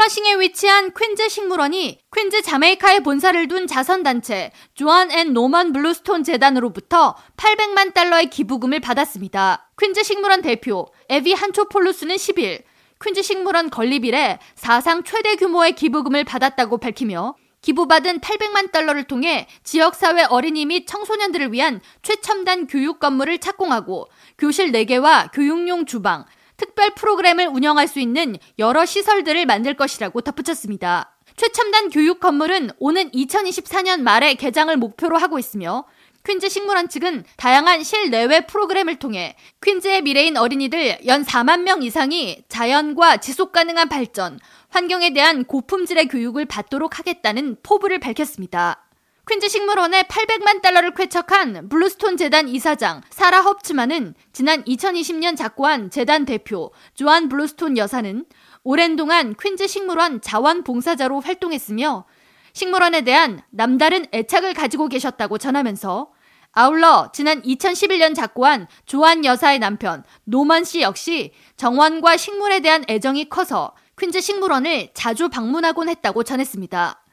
플러싱에 위치한 퀸즈 식물원이 퀸즈 자메이카에 본사를 둔 자선단체 조안 앤 노먼 블루스톤 재단으로부터 800만 달러의 기부금을 받았습니다. 퀸즈 식물원 대표 에비 한초폴루스는 10일 퀸즈 식물원 건립일에 사상 최대 규모의 기부금을 받았다고 밝히며 기부받은 800만 달러를 통해 지역사회 어린이 및 청소년들을 위한 최첨단 교육 건물을 착공하고 교실 4개와 교육용 주방, 특별 프로그램을 운영할 수 있는 여러 시설들을 만들 것이라고 덧붙였습니다. 최첨단 교육 건물은 오는 2024년 말에 개장을 목표로 하고 있으며 퀸즈 식물원 측은 다양한 실내외 프로그램을 통해 퀸즈의 미래인 어린이들 연 4만 명 이상이 자연과 지속 가능한 발전, 환경에 대한 고품질의 교육을 받도록 하겠다는 포부를 밝혔습니다. 퀸즈 식물원에 800만 달러를 쾌척한 블루스톤 재단 이사장 사라 헙츠만은 지난 2020년 작고한 재단 대표 조안 블루스톤 여사는 오랜 동안 퀸즈 식물원 자원봉사자로 활동했으며 식물원에 대한 남다른 애착을 가지고 계셨다고 전하면서 아울러 지난 2011년 작고한 조안 여사의 남편 노만 씨 역시 정원과 식물에 대한 애정이 커서 퀸즈 식물원을 자주 방문하곤 했다고 전했습니다.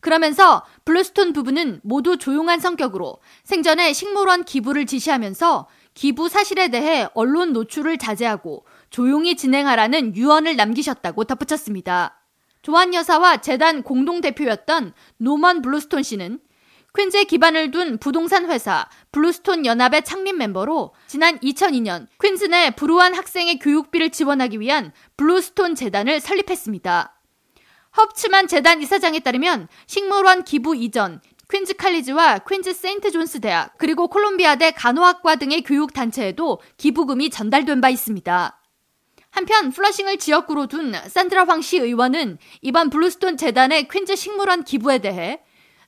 그러면서 블루스톤 부부는 모두 조용한 성격으로 생전에 식물원 기부를 지시하면서 기부 사실에 대해 언론 노출을 자제하고 조용히 진행하라는 유언을 남기셨다고 덧붙였습니다. 조안 여사와 재단 공동대표였던 노먼 블루스톤 씨는 퀸즈에 기반을 둔 부동산 회사 블루스톤 연합의 창립 멤버로 지난 2002년 퀸즈 내 불우한 학생의 교육비를 지원하기 위한 블루스톤 재단을 설립했습니다. 헙츠만 재단 이사장에 따르면 식물원 기부 이전 퀸즈 칼리지와 퀸즈 세인트 존스 대학 그리고 콜롬비아대 간호학과 등의 교육 단체에도 기부금이 전달된 바 있습니다. 한편 플러싱을 지역구로 둔 산드라 황 시의원은 이번 블루스톤 재단의 퀸즈 식물원 기부에 대해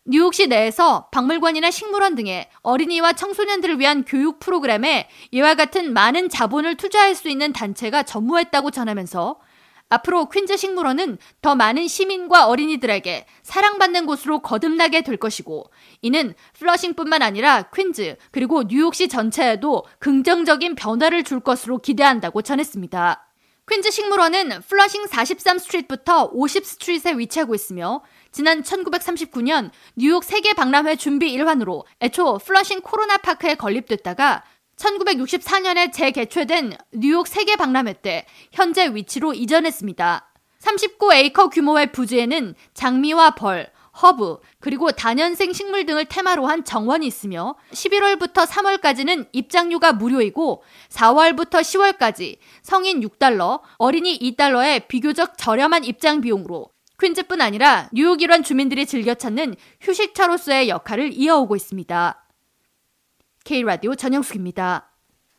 뉴욕시 내에서 박물관이나 식물원 등의 어린이와 청소년들을 위한 교육 프로그램에 이와 같은 많은 자본을 투자할 수 있는 단체가 전무했다고 전하면서 앞으로 퀸즈 식물원은 더 많은 시민과 어린이들에게 사랑받는 곳으로 거듭나게 될 것이고 이는 플러싱뿐만 아니라 퀸즈 그리고 뉴욕시 전체에도 긍정적인 변화를 줄 것으로 기대한다고 전했습니다. 퀸즈 식물원은 플러싱 43스트리트부터 50스트리트에 위치하고 있으며 지난 1939년 뉴욕 세계 박람회 준비 일환으로 애초 플러싱 코로나 파크에 건립됐다가 1964년에 재개최된 뉴욕 세계 박람회 때 현재 위치로 이전했습니다. 39에이커 규모의 부지에는 장미와 벌, 허브, 그리고 다년생 식물 등을 테마로 한 정원이 있으며 11월부터 3월까지는 입장료가 무료이고 4월부터 10월까지 성인 6달러, 어린이 2달러의 비교적 저렴한 입장 비용으로 퀸즈뿐 아니라 뉴욕 일원 주민들이 즐겨 찾는 휴식처로서의 역할을 이어오고 있습니다. K라디오 전영숙입니다.